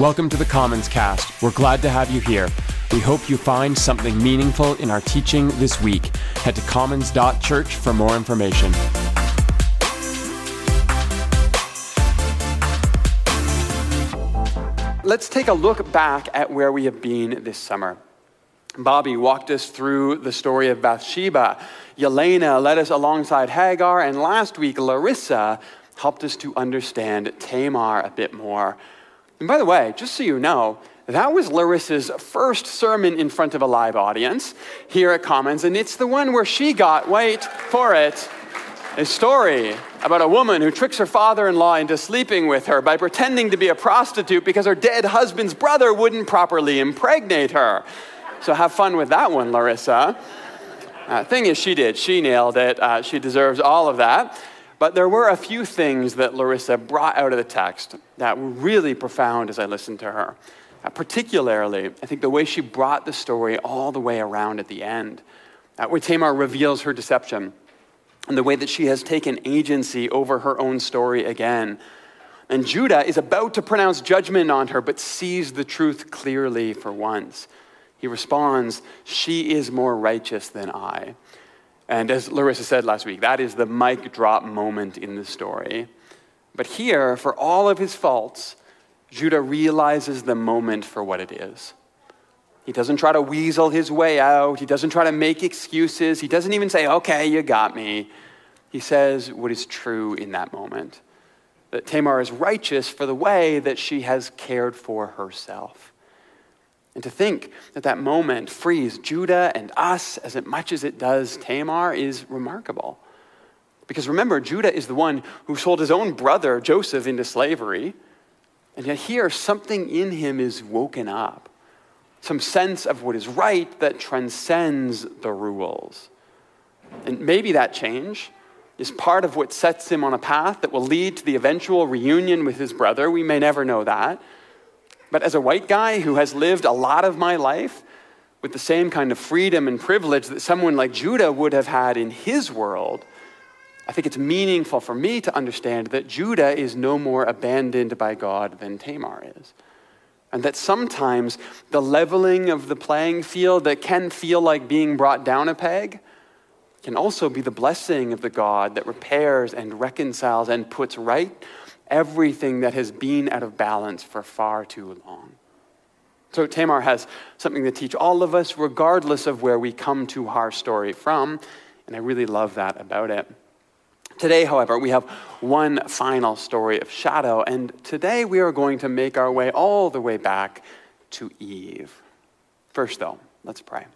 Welcome to the Commons Cast. We're glad to have you here. We hope you find something meaningful in our teaching this week. Head to commons.church for more information. Let's take a look back at where we have been this summer. Bobby walked us through the story of Bathsheba. Yelena led us alongside Hagar, and last week, Larissa helped us to understand Tamar a bit more. And by the way, just so you know, that was Larissa's first sermon in front of a live audience here at Commons, and it's the one where she got, wait for it, a story about a woman who tricks her father in law into sleeping with her by pretending to be a prostitute because her dead husband's brother wouldn't properly impregnate her. So have fun with that one, Larissa. Uh, thing is, she did. She nailed it. Uh, she deserves all of that. But there were a few things that Larissa brought out of the text that were really profound as I listened to her. Uh, particularly, I think the way she brought the story all the way around at the end, uh, where Tamar reveals her deception and the way that she has taken agency over her own story again. And Judah is about to pronounce judgment on her, but sees the truth clearly for once. He responds, She is more righteous than I. And as Larissa said last week, that is the mic drop moment in the story. But here, for all of his faults, Judah realizes the moment for what it is. He doesn't try to weasel his way out. He doesn't try to make excuses. He doesn't even say, okay, you got me. He says what is true in that moment that Tamar is righteous for the way that she has cared for herself. And to think that that moment frees Judah and us as much as it does Tamar is remarkable. Because remember, Judah is the one who sold his own brother, Joseph, into slavery. And yet, here, something in him is woken up. Some sense of what is right that transcends the rules. And maybe that change is part of what sets him on a path that will lead to the eventual reunion with his brother. We may never know that. But as a white guy who has lived a lot of my life with the same kind of freedom and privilege that someone like Judah would have had in his world, I think it's meaningful for me to understand that Judah is no more abandoned by God than Tamar is. And that sometimes the leveling of the playing field that can feel like being brought down a peg can also be the blessing of the God that repairs and reconciles and puts right everything that has been out of balance for far too long. So Tamar has something to teach all of us, regardless of where we come to our story from, and I really love that about it. Today, however, we have one final story of shadow, and today we are going to make our way all the way back to Eve. First, though, let's pray.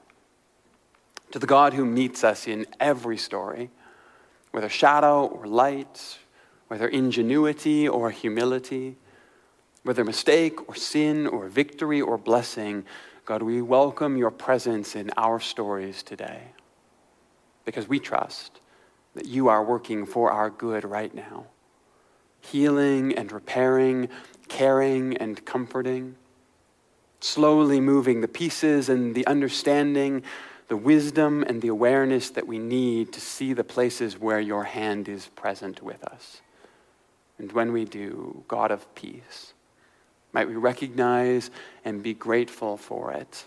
To the God who meets us in every story, whether shadow or light, whether ingenuity or humility, whether mistake or sin or victory or blessing, God, we welcome your presence in our stories today because we trust that you are working for our good right now, healing and repairing, caring and comforting, slowly moving the pieces and the understanding, the wisdom and the awareness that we need to see the places where your hand is present with us. And when we do, God of peace, might we recognize and be grateful for it.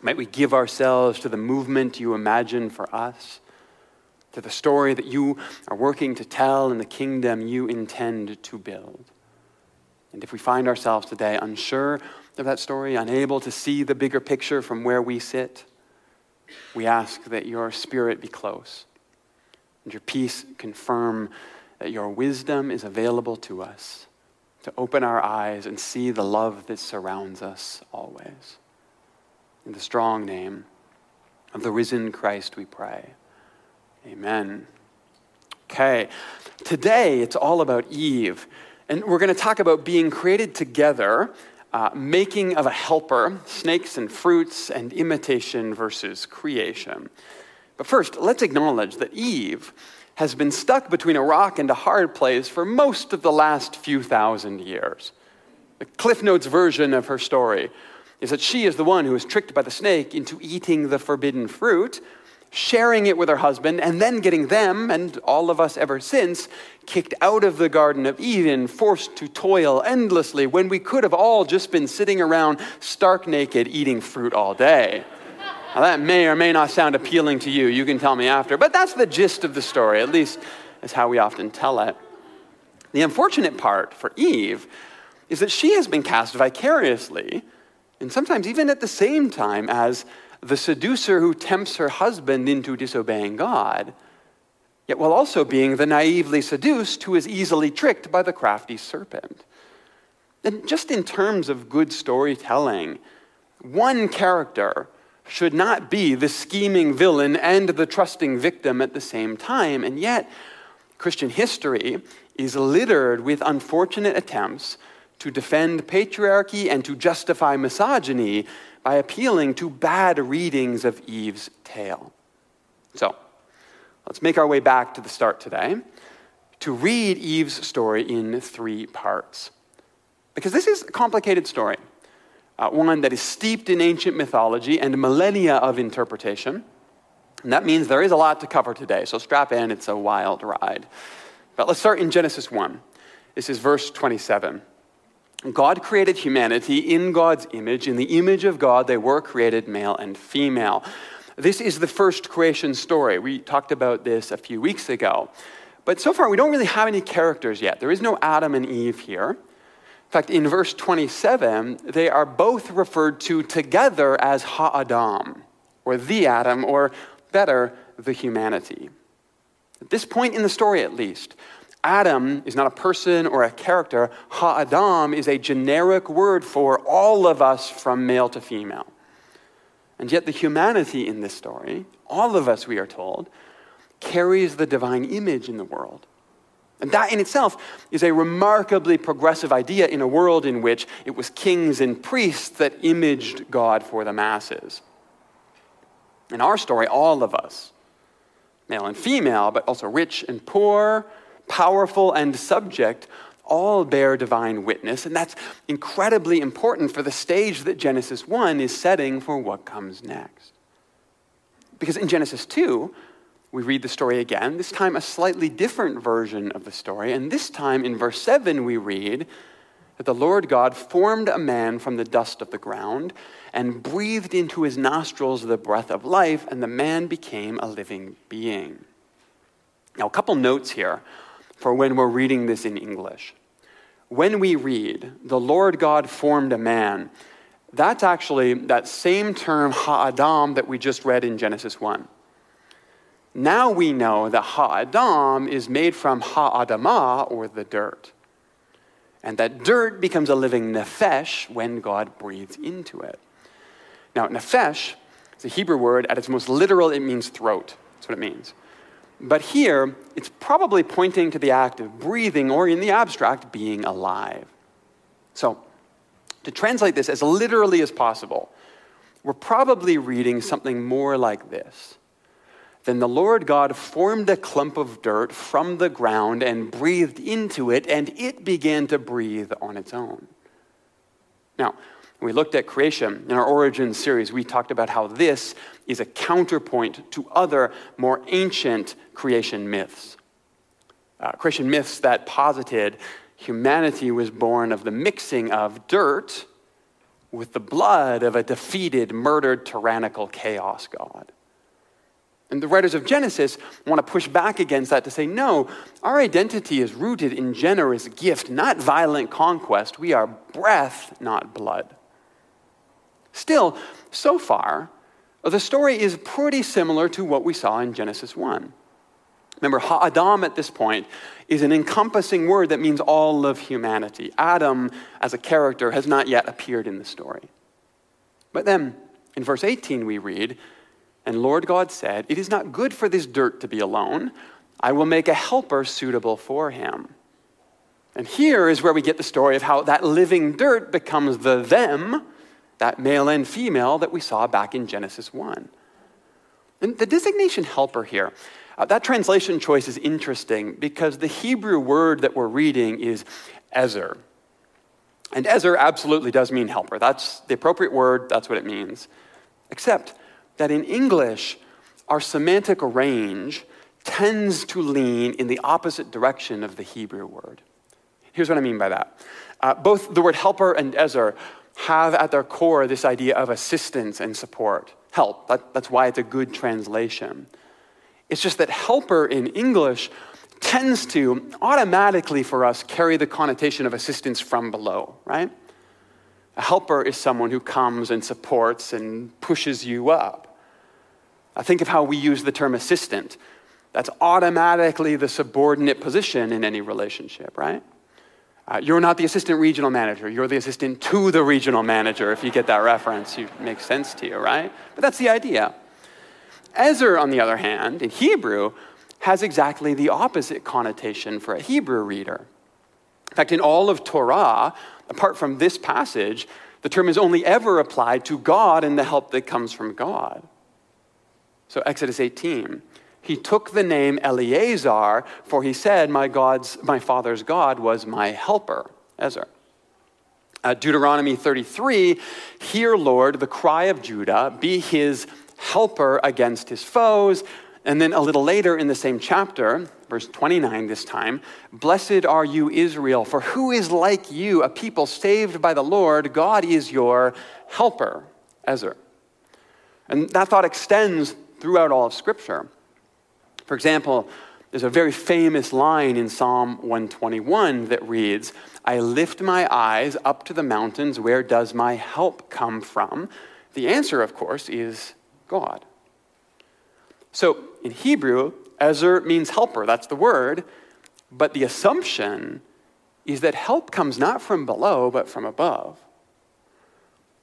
Might we give ourselves to the movement you imagine for us, to the story that you are working to tell and the kingdom you intend to build. And if we find ourselves today unsure of that story, unable to see the bigger picture from where we sit, we ask that your spirit be close and your peace confirm that your wisdom is available to us to open our eyes and see the love that surrounds us always. In the strong name of the risen Christ, we pray. Amen. Okay, today it's all about Eve, and we're going to talk about being created together. Uh, making of a helper, snakes and fruits, and imitation versus creation. But first, let's acknowledge that Eve has been stuck between a rock and a hard place for most of the last few thousand years. The Cliff Notes version of her story is that she is the one who was tricked by the snake into eating the forbidden fruit. sharing it with her husband, and then getting them, and all of us ever since, kicked out of the Garden of Eden, forced to toil endlessly when we could have all just been sitting around stark naked eating fruit all day. Now, that may or may not sound appealing to you. You can tell me after. But that's the gist of the story, at least is how we often tell it. The unfortunate part for Eve is that she has been cast vicariously, and sometimes even at the same time as the seducer who tempts her husband into disobeying God, yet while also being the naively seduced who is easily tricked by the crafty serpent. And just in terms of good storytelling, one character should not be the scheming villain and the trusting victim at the same time. And yet, Christian history is littered with unfortunate attempts to defend patriarchy and to justify misogyny by appealing to bad readings of Eve's tale. So, let's make our way back to the start today to read Eve's story in three parts. Because this is a complicated story, uh, one that is steeped in ancient mythology and millennia of interpretation. And that means there is a lot to cover today, so strap in, it's a wild ride. But let's start in Genesis 1. This is verse 27. God created humanity in God's image. In the image of God, they were created male and female. This is the first creation story. We talked about this a few weeks ago. But so far, we don't really have any characters yet. There is no Adam and Eve here. In fact, in verse 27, they are both referred to together as Ha-Adam, or the Adam, or better, the humanity. At this point in the story, at least, Adam is not a person or a character. Ha-Adam is a generic word for all of us from male to female. And yet, the humanity in this story, all of us, we are told, carries the divine image in the world. And that in itself is a remarkably progressive idea in a world in which it was kings and priests that imaged God for the masses. In our story, all of us, male and female, but also rich and poor, powerful and subject, all bear divine witness. And that's incredibly important for the stage that Genesis 1 is setting for what comes next. Because in Genesis 2, we read the story again, this time a slightly different version of the story. And this time in verse 7, we read that the Lord God formed a man from the dust of the ground and breathed into his nostrils the breath of life, and the man became a living being. Now, a couple notes here for when we're reading this in English. When we read, the Lord God formed a man, that's actually that same term, ha'adam, that we just read in Genesis 1. Now we know that ha'adam is made from ha'adamah, or the dirt. And that dirt becomes a living nephesh when God breathes into it. Now, nephesh is a Hebrew word. At its most literal, it means throat. That's what it means. But here, it's probably pointing to the act of breathing, or in the abstract, being alive. So, to translate this as literally as possible, we're probably reading something more like this. Then the Lord God formed a clump of dirt from the ground and breathed into it, and it began to breathe on its own. Now, we looked at creation in our origin series, we talked about how this is a counterpoint to other more ancient creation myths. Uh, creation myths that posited humanity was born of the mixing of dirt with the blood of a defeated, murdered, tyrannical chaos god. And the writers of Genesis want to push back against that to say, no, our identity is rooted in generous gift, not violent conquest. We are breath, not blood. Still, so far, the story is pretty similar to what we saw in Genesis 1. Remember, Adam at this point is an encompassing word that means all of humanity. Adam, as a character, has not yet appeared in the story. But then, in verse 18, we read, And Lord God said, It is not good for this dirt to be alone. I will make a helper suitable for him. And here is where we get the story of how that living dirt becomes the them that male and female that we saw back in Genesis 1. And the designation helper here, uh, that translation choice is interesting because the Hebrew word that we're reading is ezer. And ezer absolutely does mean helper. That's the appropriate word, that's what it means. Except that in English, our semantic range tends to lean in the opposite direction of the Hebrew word. Here's what I mean by that. Uh, both the word helper and Ezer have at their core this idea of assistance and support, help. That, that's why it's a good translation. It's just that helper in English tends to automatically for us carry the connotation of assistance from below, right? A helper is someone who comes and supports and pushes you up. I think of how we use the term assistant. That's automatically the subordinate position in any relationship, right? Uh, you're not the assistant regional manager. You're the assistant to the regional manager, if you get that reference. It makes sense to you, right? But that's the idea. Ezer, on the other hand, in Hebrew, has exactly the opposite connotation for a Hebrew reader. In fact, in all of Torah, apart from this passage, the term is only ever applied to God and the help that comes from God. So, Exodus 18. He took the name Eliezer, for he said, My, God's, my father's God was my helper, Ezer. Uh, Deuteronomy 33, Hear, Lord, the cry of Judah, be his helper against his foes. And then a little later in the same chapter, verse 29 this time, Blessed are you, Israel, for who is like you, a people saved by the Lord? God is your helper, Ezer. And that thought extends throughout all of Scripture. For example, there's a very famous line in Psalm 121 that reads, I lift my eyes up to the mountains. Where does my help come from? The answer, of course, is God. So in Hebrew, Ezer means helper, that's the word, but the assumption is that help comes not from below, but from above.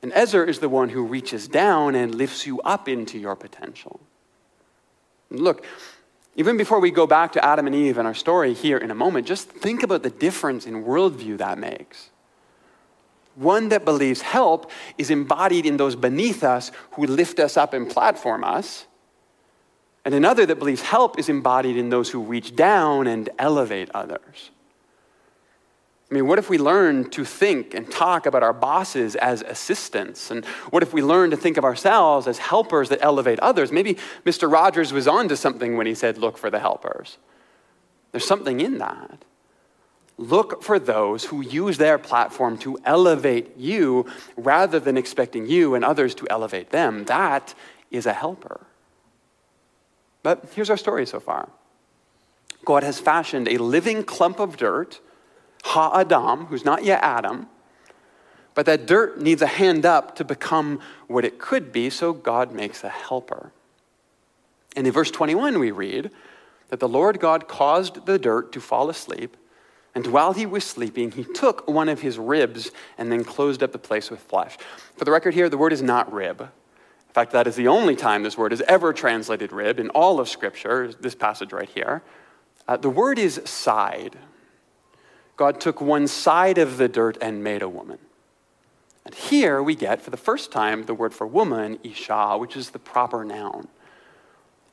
And Ezer is the one who reaches down and lifts you up into your potential. Look, even before we go back to Adam and Eve and our story here in a moment, just think about the difference in worldview that makes. One that believes help is embodied in those beneath us who lift us up and platform us. And another that believes help is embodied in those who reach down and elevate others. I mean, what if we learn to think and talk about our bosses as assistants? And what if we learn to think of ourselves as helpers that elevate others? Maybe Mr. Rogers was onto something when he said, look for the helpers. There's something in that. Look for those who use their platform to elevate you rather than expecting you and others to elevate them. That is a helper. But here's our story so far God has fashioned a living clump of dirt, Ha Adam, who's not yet Adam, but that dirt needs a hand up to become what it could be, so God makes a helper. And in verse 21, we read that the Lord God caused the dirt to fall asleep and while he was sleeping, he took one of his ribs and then closed up the place with flesh. For the record here, the word is not rib. In fact, that is the only time this word is ever translated rib in all of Scripture, this passage right here. Uh, the word is side. God took one side of the dirt and made a woman. And here we get, for the first time, the word for woman, Isha, which is the proper noun.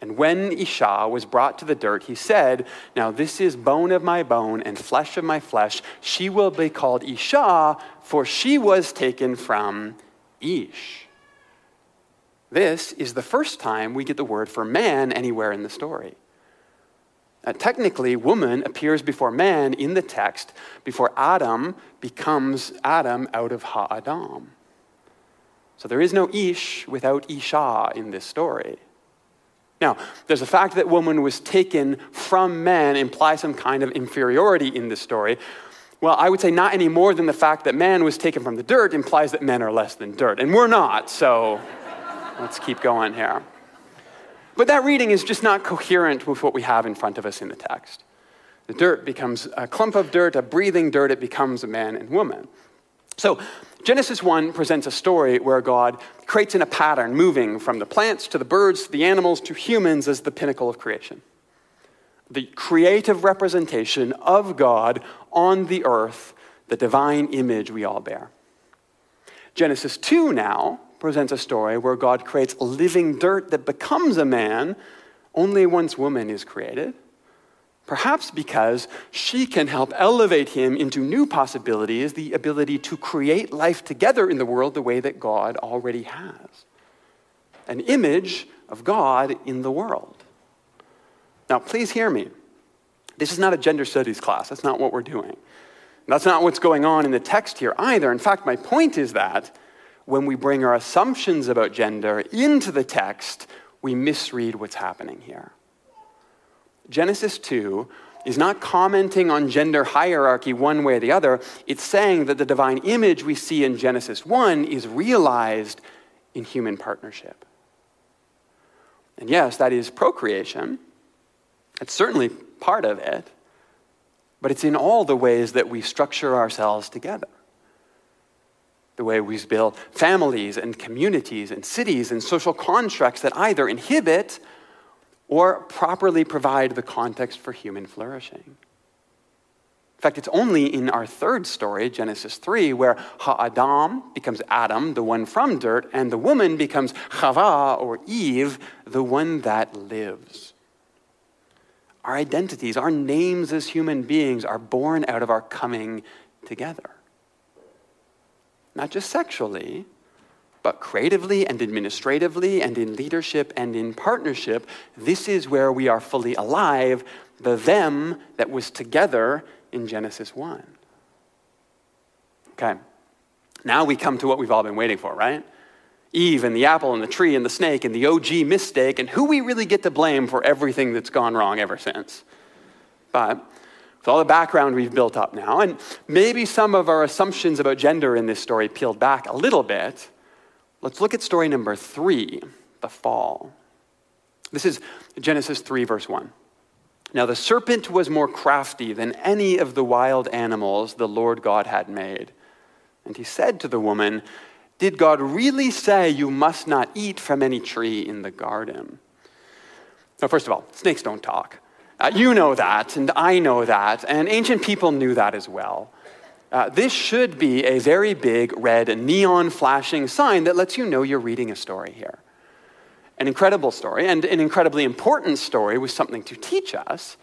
And when Isha was brought to the dirt, he said, Now this is bone of my bone and flesh of my flesh. She will be called Isha, for she was taken from Ish. This is the first time we get the word for man anywhere in the story. Uh, technically, woman appears before man in the text before Adam becomes Adam out of Ha-Adam. So there is no Ish without Isha in this story. Now, there's the fact that woman was taken from man implies some kind of inferiority in this story. Well, I would say not any more than the fact that man was taken from the dirt implies that men are less than dirt. And we're not, so let's keep going here. But that reading is just not coherent with what we have in front of us in the text. The dirt becomes a clump of dirt, a breathing dirt, it becomes a man and woman. So, Genesis 1 presents a story where God creates in a pattern, moving from the plants to the birds to the animals to humans as the pinnacle of creation. The creative representation of God on the earth, the divine image we all bear. Genesis 2 now presents a story where God creates living dirt that becomes a man only once woman is created. Perhaps because she can help elevate him into new possibilities, the ability to create life together in the world the way that God already has. An image of God in the world. Now, please hear me. This is not a gender studies class. That's not what we're doing. That's not what's going on in the text here either. In fact, my point is that when we bring our assumptions about gender into the text, we misread what's happening here. Genesis 2 is not commenting on gender hierarchy one way or the other. It's saying that the divine image we see in Genesis 1 is realized in human partnership. And yes, that is procreation. It's certainly part of it, but it's in all the ways that we structure ourselves together. The way we build families and communities and cities and social constructs that either inhibit or properly provide the context for human flourishing. In fact, it's only in our third story, Genesis 3, where Ha'adam becomes Adam, the one from dirt, and the woman becomes Chava, or Eve, the one that lives. Our identities, our names as human beings are born out of our coming together. Not just sexually, but creatively and administratively and in leadership and in partnership, this is where we are fully alive, the them that was together in Genesis 1. Okay, now we come to what we've all been waiting for, right? Eve and the apple and the tree and the snake and the OG mistake and who we really get to blame for everything that's gone wrong ever since. But with all the background we've built up now, and maybe some of our assumptions about gender in this story peeled back a little bit, Let's look at story number three the fall. This is Genesis 3, verse 1. Now the serpent was more crafty than any of the wild animals the Lord God had made. And he said to the woman, Did God really say you must not eat from any tree in the garden? Now, first of all, snakes don't talk. Uh, you know that, and I know that, and ancient people knew that as well. Uh, this should be a very big red neon flashing sign that lets you know you're reading a story here. An incredible story and an incredibly important story with something to teach us.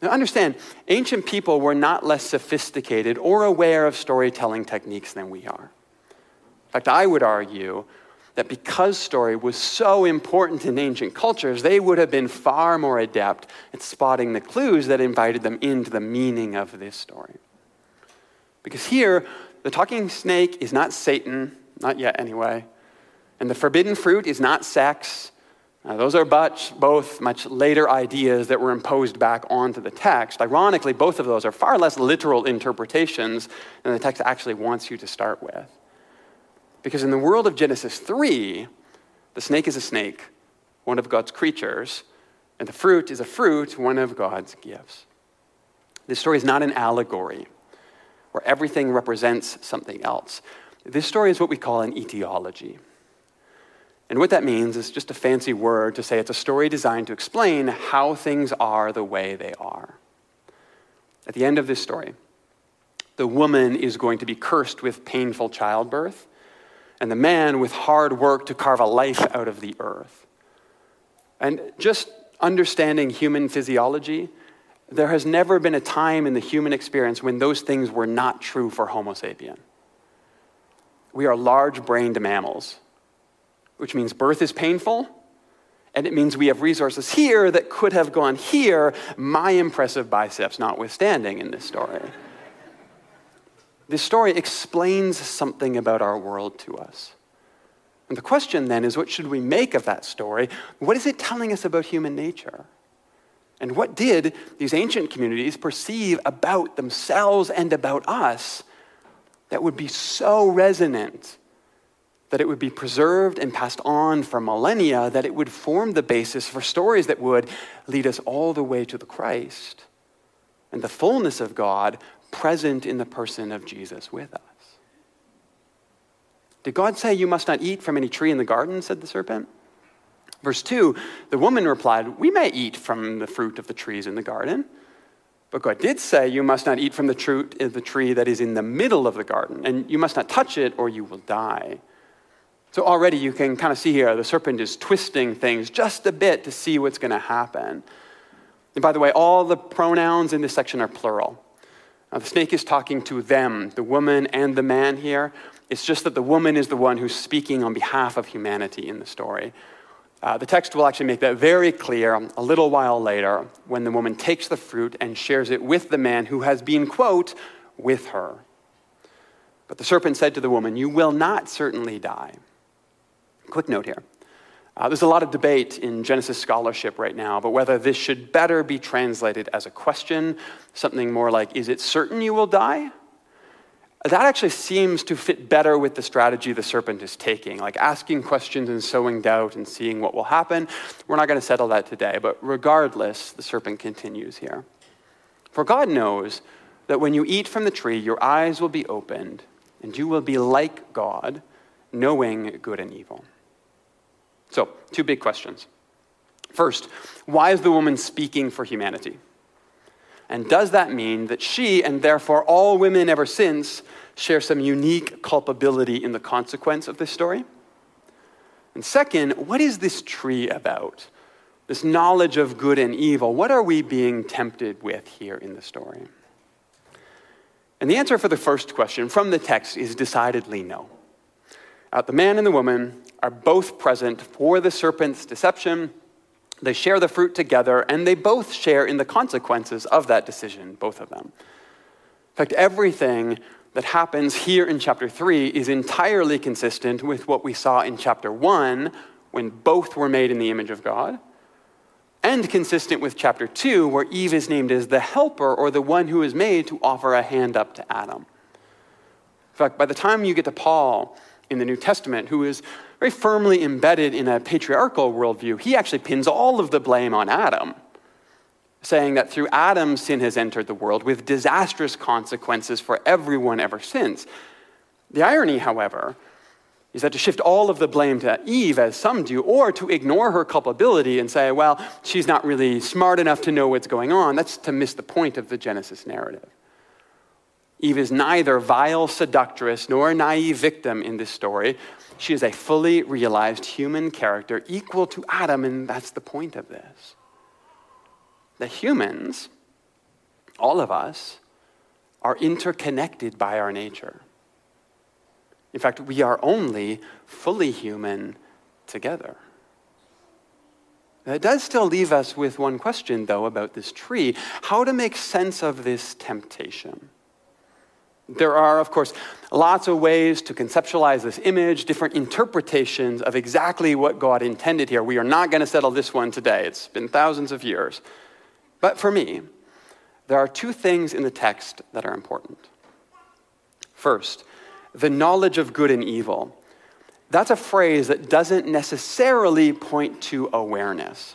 Now, understand, ancient people were not less sophisticated or aware of storytelling techniques than we are. In fact, I would argue that because story was so important in ancient cultures, they would have been far more adept at spotting the clues that invited them into the meaning of this story. Because here, the talking snake is not Satan, not yet anyway. And the forbidden fruit is not sex. Uh, those are but, both much later ideas that were imposed back onto the text. Ironically, both of those are far less literal interpretations than the text actually wants you to start with. Because in the world of Genesis 3, the snake is a snake, one of God's creatures, and the fruit is a fruit, one of God's gifts. This story is not an allegory where everything represents something else. This story is what we call an etiology. And what that means is just a fancy word to say it's a story designed to explain how things are the way they are. At the end of this story, the woman is going to be cursed with painful childbirth, and the man with hard work to carve a life out of the earth. And just understanding human physiology, there has never been a time in the human experience when those things were not true for Homo sapien. We are large brained mammals, which means birth is painful, and it means we have resources here that could have gone here, my impressive biceps notwithstanding in this story. This story explains something about our world to us. And the question then is what should we make of that story? What is it telling us about human nature? And what did these ancient communities perceive about themselves and about us that would be so resonant that it would be preserved and passed on for millennia, that it would form the basis for stories that would lead us all the way to the Christ and the fullness of God present in the person of Jesus with us? Did God say, You must not eat from any tree in the garden? said the serpent. Verse 2 The woman replied, We may eat from the fruit of the trees in the garden. But God did say, You must not eat from the, fruit uh, the tree that is in the middle of the garden, and you must not touch it, or you will die. So already you can kind of see here the serpent is twisting things just a bit to see what's going to happen. And by the way, all the pronouns in this section are plural. Now, the snake is talking to them, the woman and the man here. It's just that the woman is the one who's speaking on behalf of humanity in the story. Uh, the text will actually make that very clear a little while later when the woman takes the fruit and shares it with the man who has been, quote, with her. But the serpent said to the woman, You will not certainly die. Quick note here. Uh, there's a lot of debate in Genesis scholarship right now about whether this should better be translated as a question, something more like, Is it certain you will die? That actually seems to fit better with the strategy the serpent is taking, like asking questions and sowing doubt and seeing what will happen. We're not going to settle that today, but regardless, the serpent continues here. For God knows that when you eat from the tree, your eyes will be opened, and you will be like God, knowing good and evil. So, two big questions. First, why is the woman speaking for humanity? And does that mean that she, and therefore all women ever since, share some unique culpability in the consequence of this story? And second, what is this tree about? This knowledge of good and evil. What are we being tempted with here in the story? And the answer for the first question from the text is decidedly no. The man and the woman are both present for the serpent's deception. They share the fruit together, and they both share in the consequences of that decision, both of them. In fact, everything that happens here in chapter 3 is entirely consistent with what we saw in chapter 1 when both were made in the image of God, and consistent with chapter 2 where Eve is named as the helper or the one who is made to offer a hand up to Adam. In fact, by the time you get to Paul in the New Testament, who is very firmly embedded in a patriarchal worldview, he actually pins all of the blame on Adam, saying that through Adam, sin has entered the world with disastrous consequences for everyone ever since. The irony, however, is that to shift all of the blame to Eve, as some do, or to ignore her culpability and say, well, she's not really smart enough to know what's going on, that's to miss the point of the Genesis narrative. Eve is neither vile seductress nor a naive victim in this story. She is a fully realized human character equal to Adam, and that's the point of this. The humans, all of us, are interconnected by our nature. In fact, we are only fully human together. It does still leave us with one question, though, about this tree how to make sense of this temptation. There are, of course, lots of ways to conceptualize this image, different interpretations of exactly what God intended here. We are not going to settle this one today. It's been thousands of years. But for me, there are two things in the text that are important. First, the knowledge of good and evil. That's a phrase that doesn't necessarily point to awareness.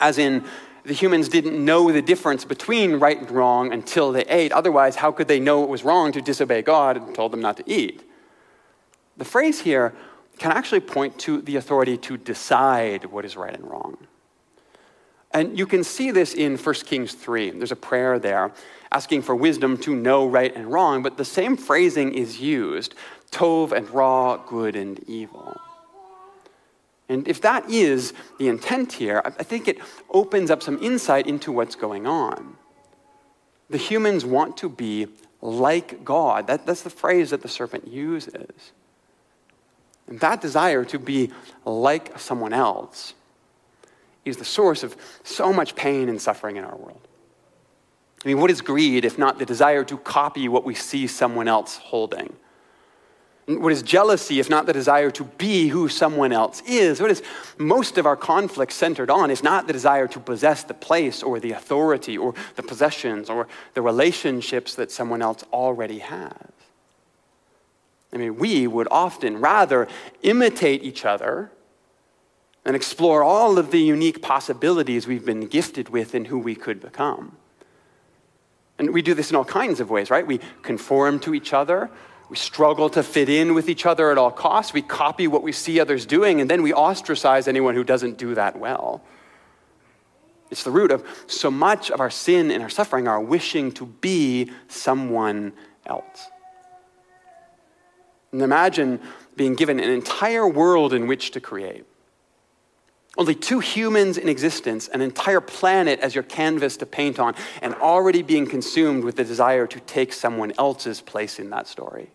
As in, the humans didn't know the difference between right and wrong until they ate. Otherwise, how could they know it was wrong to disobey God and told them not to eat? The phrase here can actually point to the authority to decide what is right and wrong. And you can see this in 1 Kings 3. There's a prayer there asking for wisdom to know right and wrong, but the same phrasing is used tov and ra, good and evil. And if that is the intent here, I think it opens up some insight into what's going on. The humans want to be like God. That, that's the phrase that the serpent uses. And that desire to be like someone else is the source of so much pain and suffering in our world. I mean, what is greed if not the desire to copy what we see someone else holding? What is jealousy if not the desire to be who someone else is? What is most of our conflict centered on is not the desire to possess the place or the authority or the possessions or the relationships that someone else already has. I mean, we would often rather imitate each other and explore all of the unique possibilities we've been gifted with in who we could become. And we do this in all kinds of ways, right? We conform to each other we struggle to fit in with each other at all costs. We copy what we see others doing, and then we ostracize anyone who doesn't do that well. It's the root of so much of our sin and our suffering, our wishing to be someone else. And imagine being given an entire world in which to create. Only two humans in existence, an entire planet as your canvas to paint on, and already being consumed with the desire to take someone else's place in that story.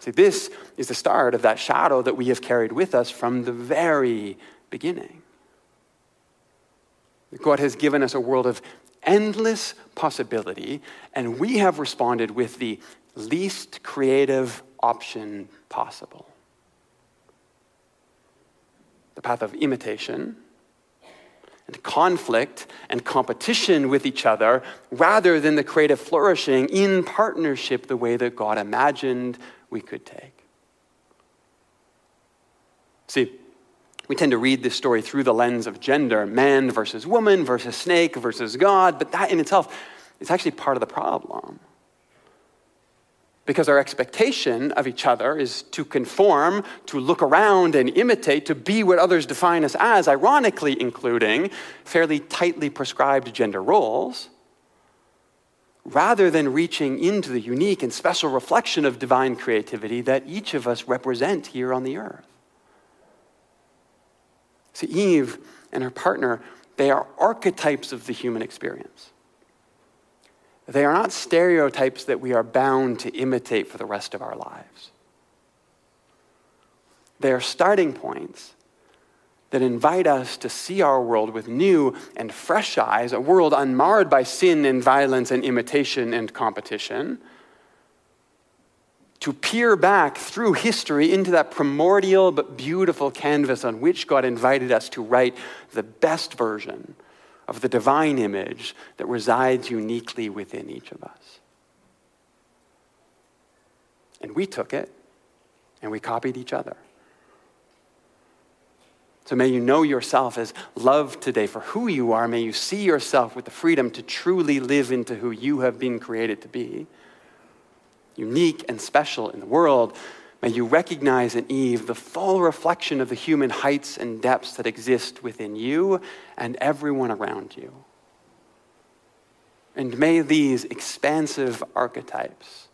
See, this is the start of that shadow that we have carried with us from the very beginning. God has given us a world of endless possibility, and we have responded with the least creative option possible the path of imitation and conflict and competition with each other rather than the creative flourishing in partnership the way that God imagined we could take. See, we tend to read this story through the lens of gender man versus woman versus snake versus God, but that in itself is actually part of the problem because our expectation of each other is to conform, to look around and imitate, to be what others define us as, ironically, including fairly tightly prescribed gender roles, rather than reaching into the unique and special reflection of divine creativity that each of us represent here on the earth. See, Eve and her partner, they are archetypes of the human experience. They are not stereotypes that we are bound to imitate for the rest of our lives. They are starting points that invite us to see our world with new and fresh eyes, a world unmarred by sin and violence and imitation and competition. To peer back through history into that primordial but beautiful canvas on which God invited us to write the best version of the divine image that resides uniquely within each of us. And we took it and we copied each other. So may you know yourself as loved today for who you are. May you see yourself with the freedom to truly live into who you have been created to be. Unique and special in the world, May you recognize in Eve the full reflection of the human heights and depths that exist within you and everyone around you. And may these expansive archetypes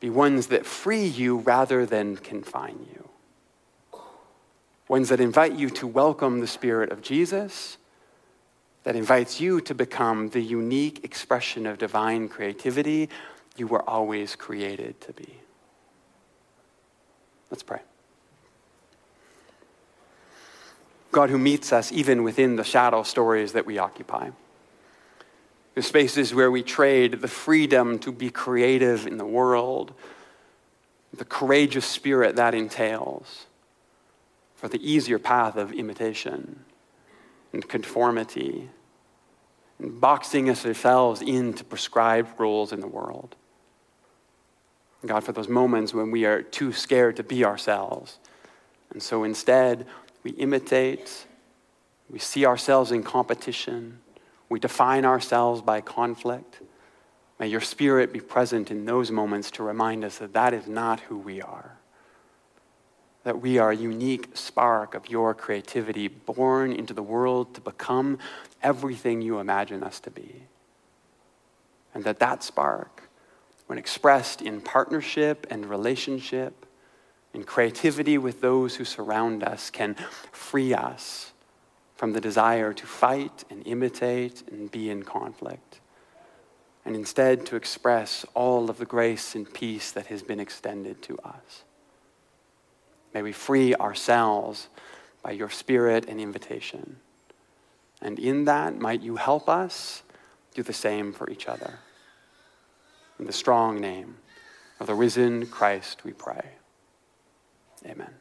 be ones that free you rather than confine you. Ones that invite you to welcome the Spirit of Jesus, that invites you to become the unique expression of divine creativity you were always created to be. Let's pray. God, who meets us even within the shadow stories that we occupy. The spaces where we trade the freedom to be creative in the world, the courageous spirit that entails, for the easier path of imitation and conformity, and boxing ourselves into prescribed rules in the world. God, for those moments when we are too scared to be ourselves. And so instead, we imitate, we see ourselves in competition, we define ourselves by conflict. May your spirit be present in those moments to remind us that that is not who we are. That we are a unique spark of your creativity, born into the world to become everything you imagine us to be. And that that spark when expressed in partnership and relationship, in creativity with those who surround us, can free us from the desire to fight and imitate and be in conflict, and instead to express all of the grace and peace that has been extended to us. May we free ourselves by your spirit and invitation. And in that, might you help us do the same for each other. In the strong name of the risen Christ, we pray. Amen.